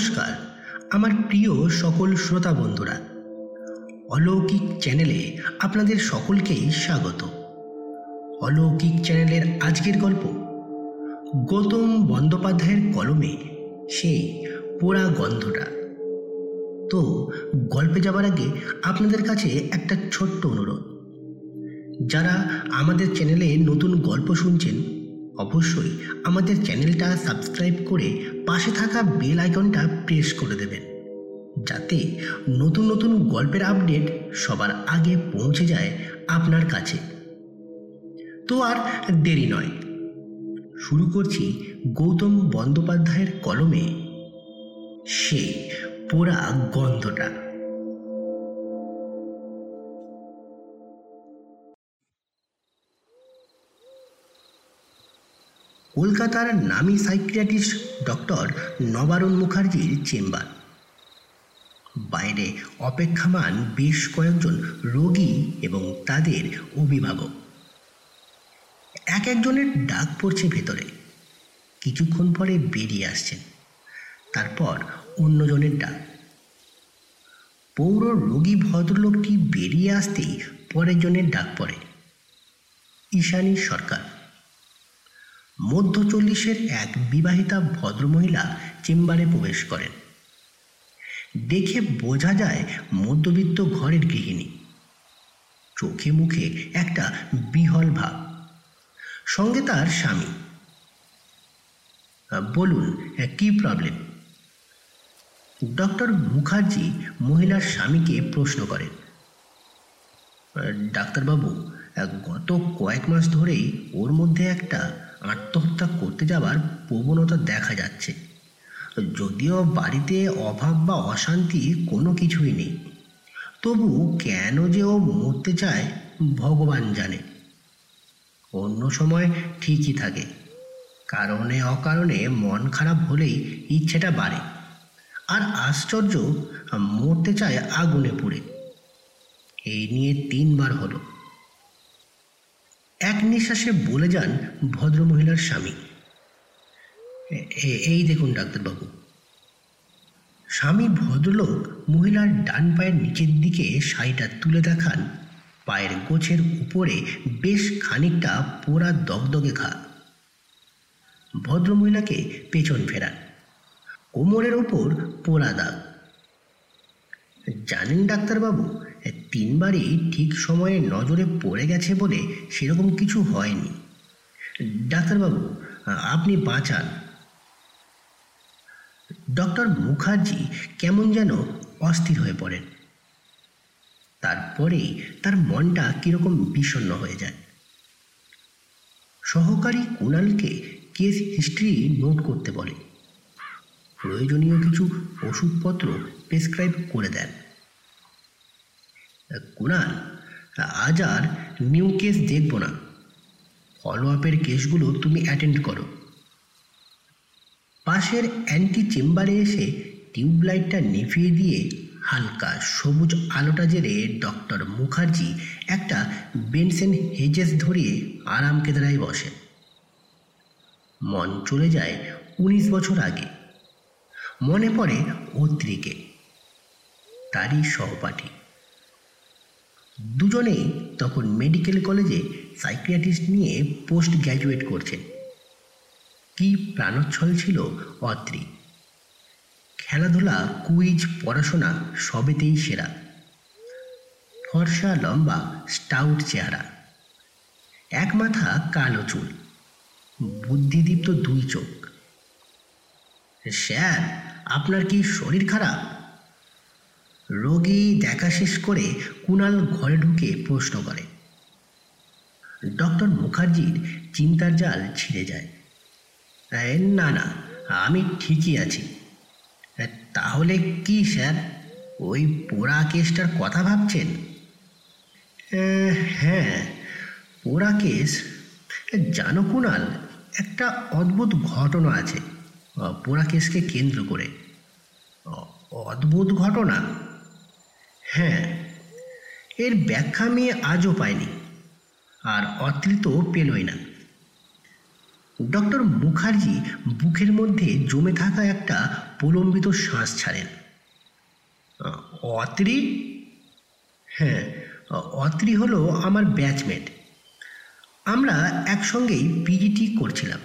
নমস্কার। আমার প্রিয় সকল শ্রোতা বন্ধুরা, অলৌকিক চ্যানেলে আপনাদের সকলকেই স্বাগত। অলৌকিক চ্যানেলের আজকের গল্প, গৌতম বন্দ্যোপাধ্যায়ের কলমে সেই পোড়া গন্ধটা। তো গল্পে যাবার আগে আপনাদের কাছে একটা ছোট্ট অনুরোধ। যারা আমাদের চ্যানেলে নতুন গল্প শুনছেন অবশ্যই আমাদের চ্যানেলটা সাবস্ক্রাইব করে পাশে থাকা বেল আইকনটা প্রেস করে দেবেন। যাতে নতুন নতুন গল্পের আপডেট সবার আগে পৌঁছে যায় আপনার কাছে। তো আর দেরি নয়। শুরু করছি গৌতম বন্দ্যোপাধ্যায়ের কলমে। সে পোড়া গন্ধটা। কলকাতার নামী সাইকিয়াট্রিস্ট ডক্টর নবারুণ মুখার্জির চেম্বার। বাইরে অপেক্ষামান বেশ কয়েকজন রোগী এবং তাদের অভিভাবক। এক একজনের ডাক পড়ছে ভেতরে। কিছুক্ষণ পরে বেরিয়ে আসছেন। তারপর অন্যজনের ডাক পৌর রোগী ভদ্রলোকটি বেরিয়ে আসতেই পরের জনের ডাক পড়ে। ঈশানী সরকার। মধ্য চল্লিশের এক বিবাহিতা ভদ্রমহিলা চেম্বারে প্রবেশ করেন। দেখে বোঝা যায় মধ্যবিত্ত ঘরের গৃহিণী। চোখে মুখে একটা বিহল ভাব। সঙ্গে তার স্বামী। বলুন, কি প্রবলেম ডক্টর মুখার্জি মহিলার স্বামীকে প্রশ্ন করেন। ডাক্তারবাবু, গত কয়েক মাস ধরেই ওর মধ্যে একটা আত্মহত্যা করতে যাওয়ার প্রবণতা দেখা যাচ্ছে। যদিও বাড়িতে অভাব বা অশান্তি কোনো কিছুই নেই, তবু কেন যে ও মরতে চায় ভগবান জানে। অন্য সময় ঠিকই থাকে, কারণে অকারণে মন খারাপ হলেই ইচ্ছেটা বাড়ে, আর আশ্চর্য মরতে চায় আগুনে পুড়ে। এই নিয়ে তিনবার হলো। এক নিঃশ্বাসে বলে যান ভদ্রমহিলার স্বামী। এই দেখুন ডাক্তারবাবু। স্বামী ভদ্রলোক মহিলার ডান পায়ের নিচের দিকে শাড়িটা তুলে দেখান। পায়ের গোছের উপরে বেশ খানিকটা পোড়া দগদগে ঘা। ভদ্রমহিলাকে পেছন ফেরান। কোমরের ওপর পোড়া দাগ। জানেন ডাক্তারবাবু তিনবারই ঠিক সময়ে নজরে পড়ে গেছে বলে সেরকম কিছু হয়নি। ডাক্তারবাবু, আপনি বাঁচান। ডক্টর মুখার্জি কেমন যেন অস্থির হয়ে পড়েন। তারপরেই তার মনটা কীরকম বিষণ্ন হয়ে যায়। সহকারী কুণালকে কেস হিস্ট্রি নোট করতে বলে। প্রয়োজনীয় কিছু ওষুধপত্র প্রেসক্রাইব করে দেন। কুণাল আজ আর নিউ কেস দেখব না। ফলো আপের কেসগুলো তুমি অ্যাটেন্ড করো। পাশের অ্যান্টি চেম্বারে এসে টিউবলাইটটা নিভিয়ে দিয়ে হালকা সবুজ আলোটা জেরে ডক্টর মুখার্জি একটা বেনসেন হেজেস ধরিয়ে আরাম কেদারায় বসে। মন চলে যায় উনিশ বছর আগে। মনে পড়ে অত্রিকে। তারই সহপাঠী। দুজনেই তখন মেডিকেল কলেজে সাইকিয়াট্রিস্ট নিয়ে পোস্ট গ্র্যাজুয়েট করছেন। কি প্রাণোচ্ছল ছিল অত্রি। খেলাধুলা কুইজ পড়াশোনা সবেতেই সেরা। ফর্সা, লম্বা স্টাউট চেহারা। এক মাথা কালো চুল। বুদ্ধিদীপ্ত দুই চোখ। স্যার, আপনার কি শরীর খারাপ? রোগী দেখা শেষ করে কুণাল ঘরে ঢুকে প্রশ্ন করে। ডক্টর মুখার্জির চিন্তার জাল ছিঁড়ে যায়। না না, আমি ঠিকই আছি। তাহলে কি স্যার, ওই পোড়া কেসটার কথা ভাবছেন? হ্যাঁ পোড়া কেস জানো কুণাল একটা অদ্ভুত ঘটনা আছে। পোড়া কেসকে কেন্দ্র করে। অদ্ভুত ঘটনা? হ্যাঁ এর ব্যাখ্যা আমি আজও পাইনি, আর অতৃত পেলই না। ডক্টর মুখার্জি বুকের মধ্যে জমে থাকা একটা প্রলম্বিত শ্বাস ছাড়েন। অত্রি? হ্যাঁ অত্রি হলো আমার ব্যাচমেট। আমরা একসঙ্গেই পিজিটি করছিলাম।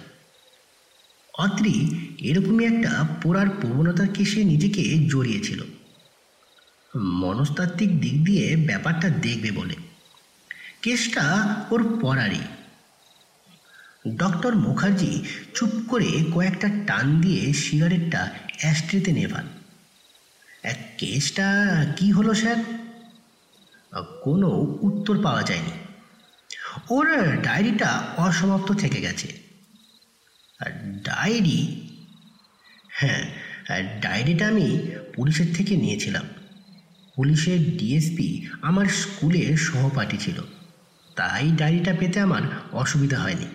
অত্রি এরকমই একটা পড়ার প্রবণতার কেসে নিজেকে জড়িয়েছিল। মনস্তাত্ত্বিক দিক দিয়ে ব্যাপারটা দেখবে বলে। কেসটা ওর পড়ারই। ডক্টর মুখার্জি চুপ করে কয়েকটা টান দিয়ে সিগারেটটা অ্যাস্ট্রেতে নেভান। এক কেসটা কি হলো স্যার? কোনো উত্তর পাওয়া যায়নি। ওর ডায়েরিটা অসমাপ্ত থেকে গেছে। ডায়েরি? হ্যাঁ ডায়েরিটা আমি পুলিশের থেকে নিয়েছিলাম। পুলিশের ডিএসপি আমার স্কুলের সহপাঠী ছিল। তাই ডায়েরিটা পেতে আমার অসুবিধা হয়নি।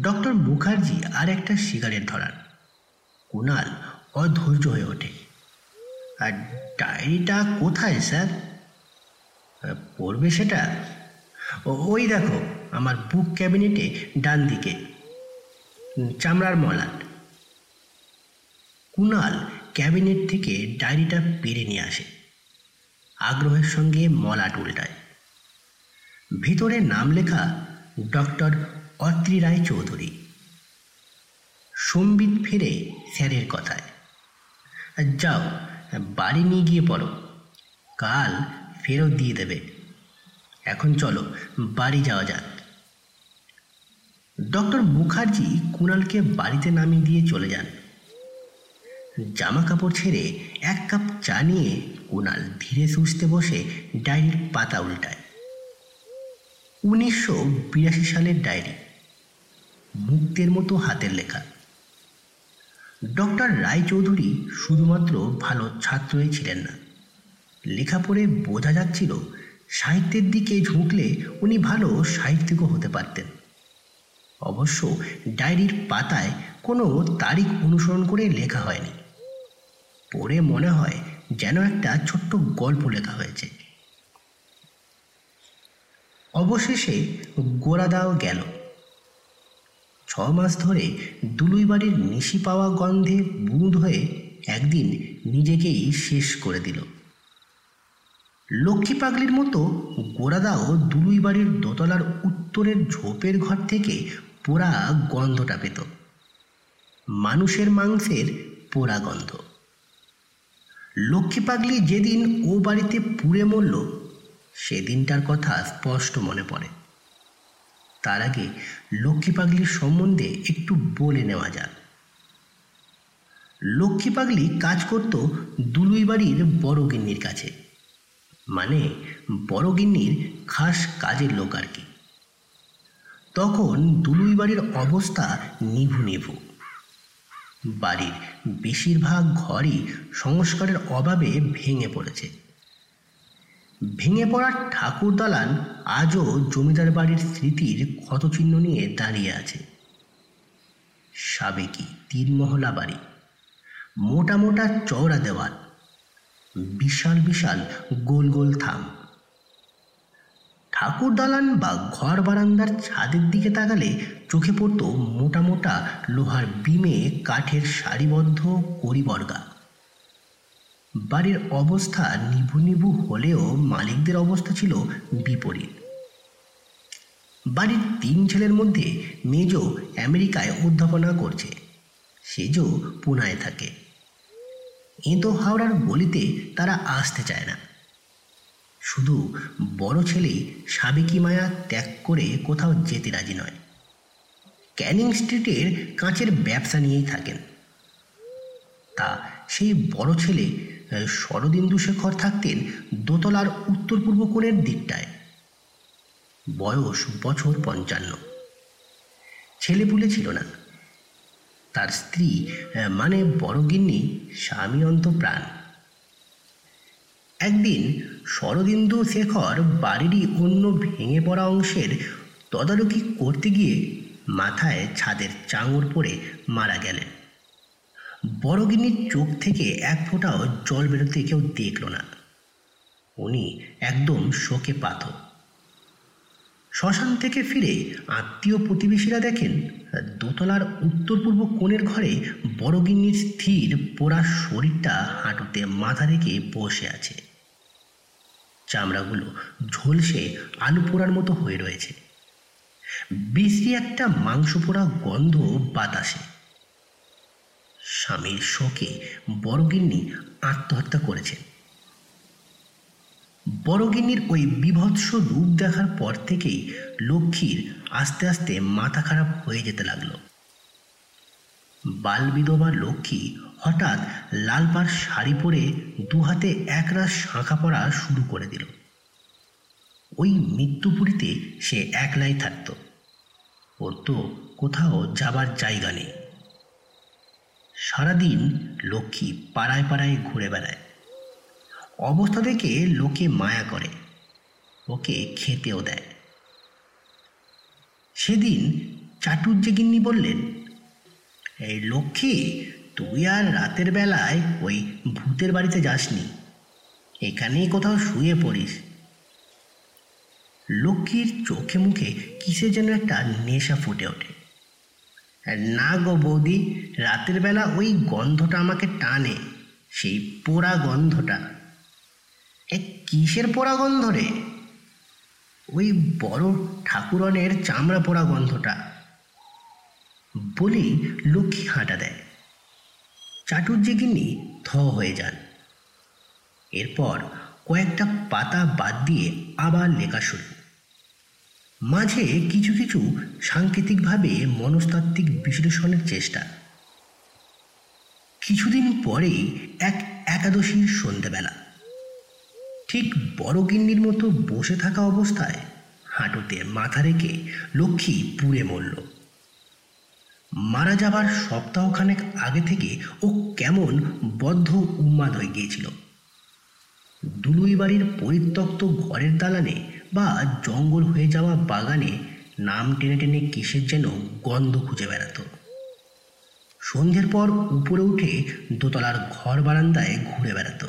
ডক্টর মুখার্জি আর একটা সিগারেট ধরান। কুণাল অধৈর্য হয়ে ওঠে। আর ডায়েরিটা কোথায়, স্যার? পড়বে সেটা? ওই দেখো, আমার বুক ক্যাবিনেটে ডান দিকে। চামড়ার মলাট কুণাল ক্যাবিনেট থেকে ডায়েরিটা পেরে নিয়ে আসে। আগ্রহের সঙ্গে মলাট উল্টায়। ভিতরে নাম লেখা ডক্টর অত্রি রায় চৌধুরী। সম্বিত ফিরে স্যারের কথায়, যাও, বাড়ি নিয়ে গিয়ে পড়ো। কাল ফেরত দিয়ে দেবে। এখন চলো, বাড়ি যাওয়া যাক। ডক্টর মুখার্জি কুণালকে বাড়িতে নামিয়ে দিয়ে চলে যান। জামা কাপড় ছেড়ে এক কাপ চা নিয়ে কুণাল ধীরে সুস্থে বসে ডায়েরির পাতা উল্টায়। উনিশশো বিরাশি সালের ডায়েরি, মুক্তের মতো হাতের লেখা। ডক্টর রায়চৌধুরী শুধুমাত্র ভালো ছাত্রই ছিলেন না। লেখা পড়ে বোঝা যাচ্ছিল সাহিত্যের দিকে ঝুঁকলে উনি ভালো সাহিত্যিকও হতে পারতেন। অবশ্য ডায়েরির পাতায় কোনো তারিখ অনুসরণ করে লেখা হয়নি। পড়ে মনে হয় যেন একটা ছোট্ট গল্প লেখা হয়েছে। অবশেষে গোড়াদাও গেল। ছ মাস ধরে দুলুই বাড়ির নিশি পাওয়া গন্ধে বুঁদ হয়ে একদিন নিজেকেই শেষ করে দিল। লক্ষ্মী পাগলির মতো গোড়াদাও দুলুই বাড়ির দোতলার উত্তরের ঝোপের ঘর থেকে পোড়া গন্ধটা পেত। মানুষের মাংসের পোড়া গন্ধ। লক্ষ্মী পাগলি যেদিন ও বাড়িতে পুড়ে মরল, সেদিনটার কথা স্পষ্ট মনে পড়ে। তার আগে লক্ষ্মী পাগলির সম্বন্ধে একটু বলে নেওয়া যাক। লক্ষ্মী পাগলি কাজ করত দুলুই বাড়ির বড় গিন্নির কাছে। মানে বড় গিন্নির খাস কাজের লোক আর কি। তখন দুলুই বাড়ির অবস্থা নিভু নিভু। বাড়ির বেশিরভাগ ঘরই সংস্কারের অভাবে ভেঙে পড়েছে। ভেঙে পড়া ঠাকুর দালান আজও জমিদার বাড়ির স্মৃতির ক্ষতচিহ্ন নিয়ে দাঁড়িয়ে আছে। সাবেকি তিন মহলা বাড়ি, মোটা মোটা চওড়া দেওয়াল, বিশাল বিশাল গোল গোল থাম। ঠাকুর দালান বা ঘর বারান্দার ছাদের দিকে তাকালে চোখে পড়ত মোটা মোটা লোহার বিমে কাঠের সারিবদ্ধ করিবর্গা। বাড়ির অবস্থা নিভু নিভু হলেও মালিকদের অবস্থা ছিল বিপরীত। বাড়ির তিন ছেলের মধ্যে মেজ আমেরিকায় অধ্যাপনা করছে। সেজ পুনায় থাকে। এঁতো হাওড়ার গলিতে তারা আসতে চায় না। শুধু বড় ছেলে সাবেকি মায়া ত্যাগ করে কোথাও যেতে রাজি নয়। ক্যানিং স্ট্রিটের কাঁচের ব্যবসা নিয়েই থাকেন। তা সেই বড় ছেলে শরদিন্দু শেখর থাকতেন দোতলার উত্তর পূর্ব কোণের দিকটায়। বয়স বছর পঞ্চান্ন। ছেলেপুলে ছিল না। তার স্ত্রী মানে বড় গিন্নি স্বামী অন্ত প্রাণ একদিন শরদিন্দু শেখর বাড়িরই অন্য ভেঙে পড়া অংশের তদারকি করতে গিয়ে মাথায় ছাদের চাঙর পড়ে মারা গেলেন। বড়গিন্নির চোখ থেকে এক ফোঁটাও জল বেরোতে কেউ দেখল না। উনি একদম শোকে পাথর। শ্মশান থেকে ফিরে আত্মীয় প্রতিবেশীরা দেখেন, দোতলার উত্তর পূর্ব কোণের ঘরে বড়গিন্নির স্থির পোড়া শরীরটা হাঁটুতে মাথা রেখে বসে আছে। চামড়াগুলো ঝলসে আলু পোড়ার মতো হয়ে রয়েছে। বিশ্রী একটা মাংস পোড়া গন্ধ বাতাসে। স্বামীর শোকে বড়গিন্নি আত্মহত্যা করেছেন বড়গিন্নির ওই বিভৎস রূপ দেখার পর থেকেই লক্ষ্মীর আস্তে আস্তে মাথা খারাপ হয়ে যেতে লাগল। বাল বিধবা লক্ষ্মী হঠাৎ লাল পাড় শাড়ি পরে দু হাতে একরাশ শাঁখা পরা শুরু করে দিল। ওই মৃত্যুপুরীতে সে একলাই থাকত। ওর তো কোথাও যাবার জায়গা নেই। সারাদিন লক্ষ্মী পাড়ায় পাড়ায় ঘুরে বেড়ায়। অবস্থা দেখে লোকে মায়া করে। ওকে খেতেও দেয়। সেদিন চাটুর্যগিন্নি বললেন এই লক্ষ্মী, তুই আর রাতের বেলায় ওই ভূতের বাড়িতে যাসনি। এখানেই কোথাও শুয়ে পড়িস। লক্ষ্মীর চোখে মুখে কিসে যেন একটা নেশা ফুটে ওঠে। না গো বৌদি, রাতের বেলা ওই গন্ধটা আমাকে টানে, সেই পোড়া গন্ধটা। এ কিসের পোড়া গন্ধ রে? ওই বড় ঠাকুরনের চামড়া পোড়া গন্ধটা। বলেই লক্ষ্মী হাঁটা দেয়। চাটুর্যগিন্নি থ হয়ে যান। এরপর কয়েকটা পাতা বাদ দিয়ে আবার লেখা শুরু। মাঝে কিছু কিছু সাংকেতিকভাবে মনস্তাত্ত্বিক বিশ্লেষণের চেষ্টা। কিছুদিন পরেই এক একাদশীর সন্ধেবেলা। ঠিক বড় গিন্নির মতো বসে থাকা অবস্থায় হাঁটুতে মাথা রেখে লক্ষ্মী পুড়ে মরল। মারা যাবার সপ্তাহখানেক আগে থেকে ও কেমন বদ্ধ উন্মাদ হয়ে গিয়েছিল। দুলুই বাড়ির পরিত্যক্ত ঘরের দালানে বা জঙ্গল হয়ে যাওয়া বাগানে নাম টেনে টেনে কিসের যেন গন্ধ খুঁজে বেড়াতো। সন্ধ্যের পর উপরে উঠে দোতলার ঘর বারান্দায় ঘুরে বেড়াতো।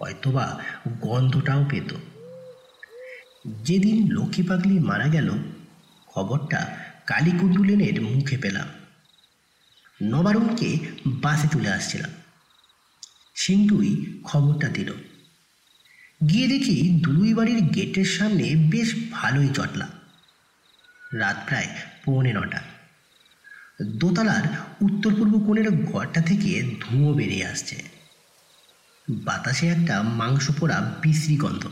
হয়তোবা গন্ধটাও পেত। যেদিন লক্ষ্মী পাগলি মারা গেল, খবরটা কালীকুণ্ডুলেনের মুখে পেলাম। নবারুণকে বাসে তুলে আসছিলাম। সিন্ধুই খবরটা দিল। গিয়ে দেখি দুলুই বাড়ির গেটের সামনে বেশ ভালোই চটলা রাত প্রায় পৌনে নটা। দোতলার উত্তর পূর্ব কোণের ঘরটা থেকে ধুঁয়ো বেরিয়ে আসছে। বাতাসে একটা মাংস পোড়া বিশ্রী গন্ধ।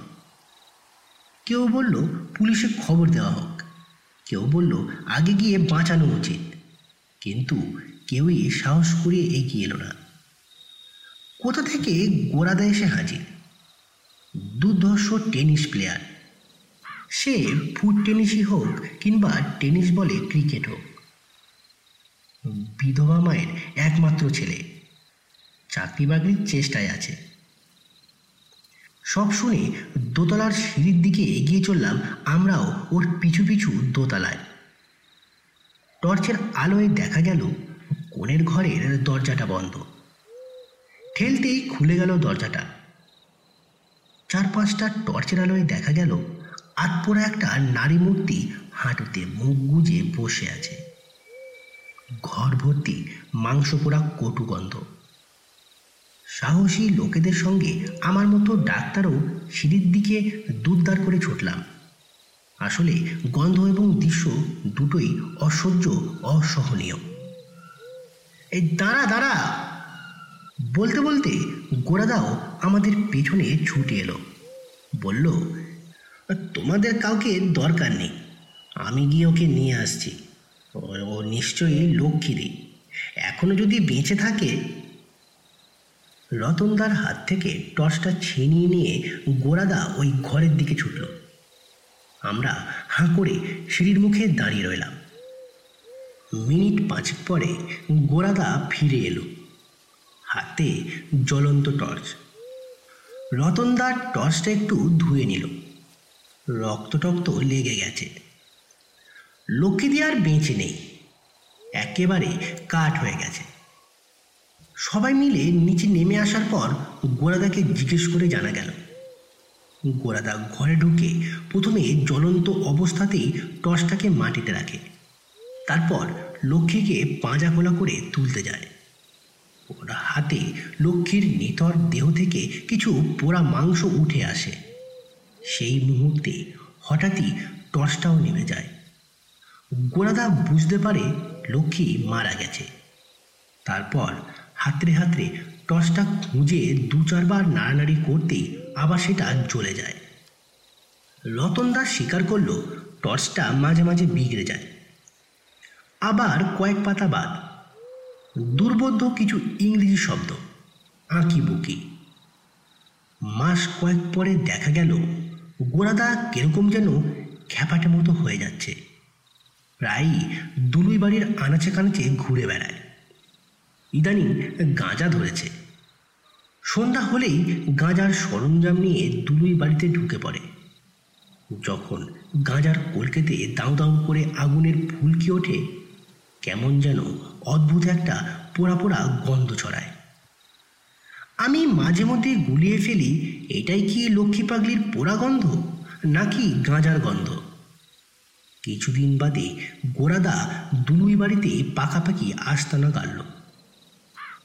কেউ বলল, পুলিশে খবর দেওয়া হোক। কেউ বলল, আগে গিয়ে বাঁচানো উচিত। কিন্তু কেউই সাহস করে এগিয়ে এলো না। কোথা থেকে গোড়াদা এসে হাজির? দুর্ধর্ষ টেনিস প্লেয়ার। সে ফুট টেনিসই হোক কিংবা টেনিস বলে ক্রিকেট হোক। বিধবা মায়ের একমাত্র ছেলে। চাকরি বাকরির চেষ্টায় আছে। সব শুনে দোতলার সিঁড়ির দিকে এগিয়ে চললাম আমরাও ওর পিছু পিছু দোতলায়। টর্চের আলোয় দেখা গেল কোণের ঘরের দরজাটা বন্ধ। ঠেলতেই খুলে গেল দরজাটা। চার পাঁচটা টর্চের আলোয় দেখা গেল আতপোড়া একটা নারী মূর্তি হাঁটুতে মুখ গুজে বসে আছে। ঘর ভর্তি মাংস পোড়া কটু গন্ধ। সাহসী লোকেদের সঙ্গে আমার মতো ডাক্তারও সিঁড়ির দিকে দুধদার করে ছুটলাম। আসলে গন্ধ এবং দৃশ্য দুটোই অসহ্য, অসহনীয়। এই দাঁড়া দাঁড়া! বলতে বলতে গোড়াদাও আমাদের পেছনে ছুটে এলো। বলল, তোমাদের কাউকে দরকার নেই। আমি গিয়ে ওকে নিয়ে আসছি। ও- নিশ্চয়ই লক্ষ্মীরই এখনও যদি বেঁচে থাকে রতনদার হাত থেকে টর্চটা ছিনিয়ে নিয়ে গোড়াদা ওই ঘরের দিকে ছুটল। আমরা হাঁ করে সিঁড়ির মুখে দাঁড়িয়ে রইলাম। মিনিট পাঁচেক পরে গোড়াদা ফিরে এলো। হাতে জ্বলন্ত টর্চ। রতনদার টর্চটা একটু ধুয়ে নিল। রক্ত টক্ত লেগে গেছে। লক্ষ্মীদি আর বেঁচে নেই। একেবারে কাঠ হয়ে গেছে। সবাই মিলে নিচে নেমে আসার পর গোড়াদাকে জিজ্ঞেস করে জানা গেল। গোড়াদা ঘরে ঢুকে প্রথমে জ্বলন্ত অবস্থাতেই টর্চটাকে মাটিতে রাখে। তারপর লক্ষ্মীকে পাঁজা খোলা করে তুলতে যায়। ওর হাতে লক্ষ্মীর নিতর দেহ থেকে কিছু পোড়া মাংস উঠে আসে। সেই মুহূর্তে হঠাৎই টর্চটাও নেমে যায়। গোড়াদা বুঝতে পারে লক্ষ্মী মারা গেছে। তারপর হাতড়ে হাতড়ে টর্চটা খুঁজে দু চারবার নাড়ানাড়ি করতেই আবার সেটা জ্বলে যায়। রতন দাস স্বীকার করল টর্চটা মাঝে মাঝে বিগড়ে যায়। আবার কয়েক পাতা বাদ, দুর্বোধ্য কিছু ইংরেজি শব্দ, আঁকি বুকি। মাস কয়েক পরে দেখা গেল গোড়াদা কীরকম যেন খ্যাপাটে মতো হয়ে যাচ্ছে। প্রায়ই দুলুই বাড়ির আনাচে কানাচে ঘুরে বেড়ায়। ইদানিং গাঁজা ধরেছে। সন্ধ্যা হলেই গাঁজার সরঞ্জাম নিয়ে দুলুই বাড়িতে ঢুকে পড়ে। যখন গাঁজার কলকেতে দাউ দাউ করে আগুনের ফুলকি ওঠে, কেমন যেন অদ্ভুত একটা পোড়া পোড়া গন্ধ ছড়ায়। আমি মাঝে মধ্যে গুলিয়ে ফেলি, এটাই কি লক্ষ্মী পাগলির পোড়া গন্ধ, নাকি গাঁজার গন্ধ? কিছুদিন বাদে গোড়াদা দুলুই বাড়িতে পাকাপাকি আস্তানা গাড়ল।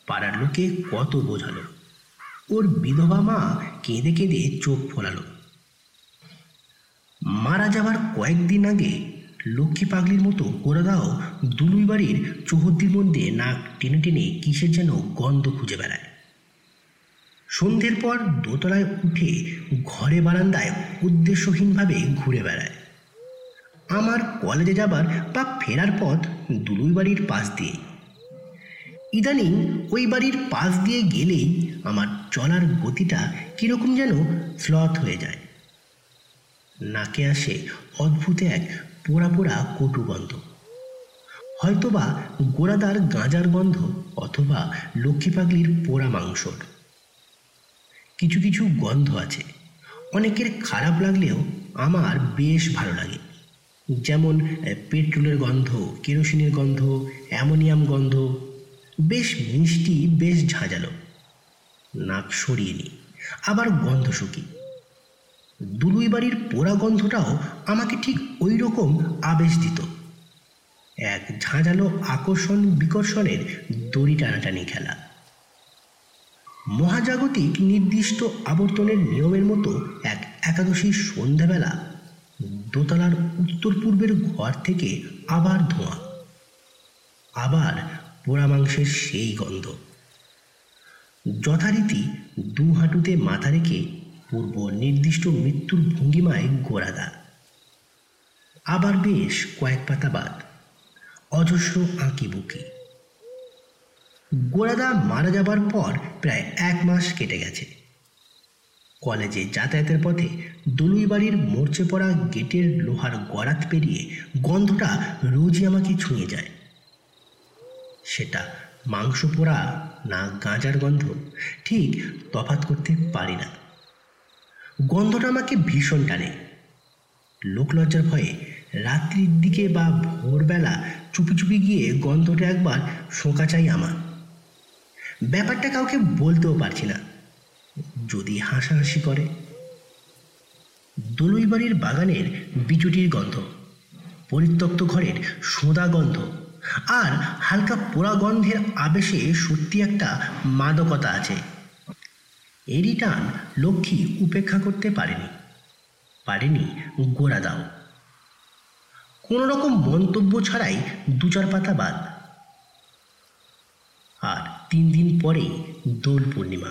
পাড়ার লোকে কত বোঝালো। ওর বিধবা মা কেঁদে কেঁদে চোখ ফোলালো। মারা যাবার কয়েকদিন আগে লক্ষ্মী পাগলির মতো গোড়াদাও দুলুই বাড়ির চৌহদ্দির মধ্যে নাক টেনে টেনে কিসের যেন গন্ধ খুঁজে বেড়ায়। সন্ধ্যের পর দোতলায় উঠে ঘরে বারান্দায় উদ্দেশ্যহীনভাবে ঘুরে বেড়ায়। আমার কলেজে যাবার বা ফেরার পথ দুলুই বাড়ির পাশ দিয়ে ইদানিং ওই বাড়ির পাশ দিয়ে গেলেই আমার চলার গতিটা কীরকম যেন স্লথ হয়ে যায়। নাকে আসে অদ্ভুত এক পোড়া পোড়া কটু গন্ধ। হয়তোবা গোড়াদার গাঁজার গন্ধ অথবা লক্ষ্মী পাগলির পোড়া মাংসর। কিছু কিছু গন্ধ আছে। অনেকের খারাপ লাগলেও আমার বেশ ভালো লাগে। যেমন পেট্রোলের গন্ধ, কেরোসিনের গন্ধ, অ্যামোনিয়াম গন্ধ বেশ মিষ্টি, বেশ ঝাঁঝালো। নাক সরিয়ে নি আবার গন্ধ শুকি। দুলুই বাড়ির পোড়া গন্ধটাও আমাকে ঠিক ওই রকম আবেশ দিত। এক ঝাঁঝালো আকর্ষণ বিকর্ষণের দড়ি টানাটানি খেলা। মহাজাগতিক নির্দিষ্ট আবর্তনের নিয়মের মতো এক একাদশীর সন্ধ্যাবেলা দোতলার উত্তর পূর্বের ঘর থেকে আবার ধোঁয়া। আবার পোড়া মাংসের সেই গন্ধ। যথারীতি দু হাঁটুতে মাথা রেখে পূর্ব নির্দিষ্ট মৃত্যুর ভঙ্গিমায় গোড়াদা আবার বেশ কয়েক পাতা বাদ, অজস্র আঁকি বুকি। গোড়াদা মারা যাবার পর প্রায় এক মাস কেটে গেছে। কলেজে যাতায়াতের পথে দলুই বাড়ির মরচে পড়া গেটের লোহার গড়াত পেরিয়ে গন্ধটা রোজই আমাকে ছুঁয়ে যায়। সেটা মাংস পোড়া না গাঁজার গন্ধ, ঠিক তফাত করতে পারি না। গন্ধটা আমাকে ভীষণ টানে। লোকলজ্জার ভয়ে রাত্রির দিকে বা ভোরবেলা চুপি চুপি গিয়ে গন্ধটা একবার শোঁকা চাই আমার। ব্যাপারটা কাউকে বলতেও পারছি না, যদি হাসাহাসি করে। দলুই বাড়ির বাগানের বিচুটির গন্ধ, পরিত্যক্ত ঘরের সোদা গন্ধ আর হালকা পোড়া গন্ধের আবেশে সত্যি একটা মাদকতা আছে। এরই টান লক্ষ্মী উপেক্ষা করতে পারেনি। পারেনি গোড়া দাও। কোনো রকম মন্তব্য ছাড়াই দু চার পাতা বাদ। আর তিন দিন পরেই দোল পূর্ণিমা।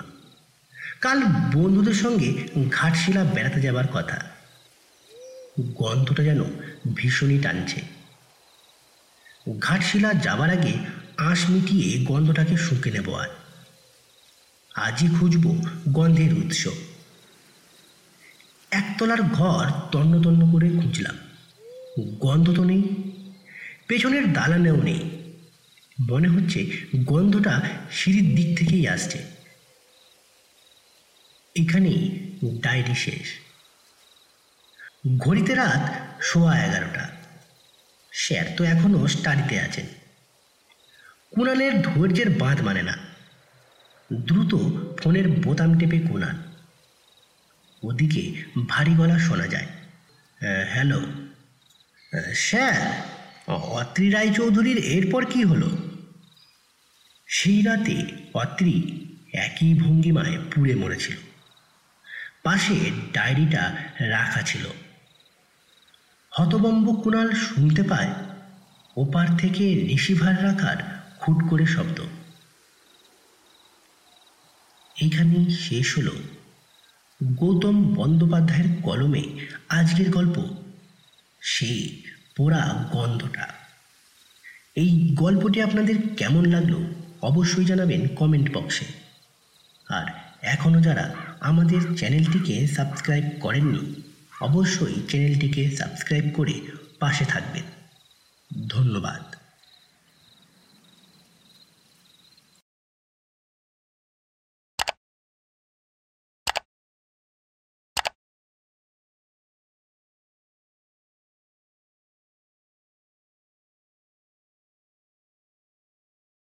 কাল বন্ধুদের সঙ্গে ঘাটশিলা বেড়াতে যাবার কথা। গন্ধটা যেন ভীষণই টানছে। ঘাটশিলা যাবার আগে আঁশ মিটিয়ে গন্ধটাকে শুঁকে নেব আর। আজই খুঁজব গন্ধের উৎস। একতলার ঘর তন্ন তন্ন করে খুঁজলাম। গন্ধ তো নেই, পেছনের দালানেও নেই। মনে হচ্ছে গন্ধটা সিঁড়ির দিক থেকেই আসছে। এখানেই ডায়েরি শেষ। ঘড়িতে রাত সোয়া এগারোটা। স্যার তো এখনও স্টাডিতে আছেন কুণালের ধৈর্যের বাঁধ মানে না। দ্রুত ফোনের বোতাম টেপে কুণাল। ওদিকে ভারী গলা শোনা যায়। "আহ, হ্যালো স্যার অত্রি রায়চৌধুরীর এরপর কি হলো? সেই রাতে অত্রি একই ভঙ্গিমায় পুড়ে মরেছিল। পাশে ডায়েরিটা রাখা ছিল। হতবম্ব কুণাল শুনতে পায় ওপার থেকে রিসিভার রাখার খুট করে শব্দ। এইখানেই শেষ হল গৌতম বন্দ্যোপাধ্যায়ের কলমে আজকের গল্প। সেই পোড়া গন্ধটা। এই গল্পটি আপনাদের কেমন লাগল অবশ্যই জানাবেন কমেন্ট বক্সে। আর এখনও যারা আমাদের চ্যানেলটিকে সাবস্ক্রাইব করেননি অবশ্যই চ্যানেলটিকে সাবস্ক্রাইব করে পাশে থাকবেন। ধন্যবাদ।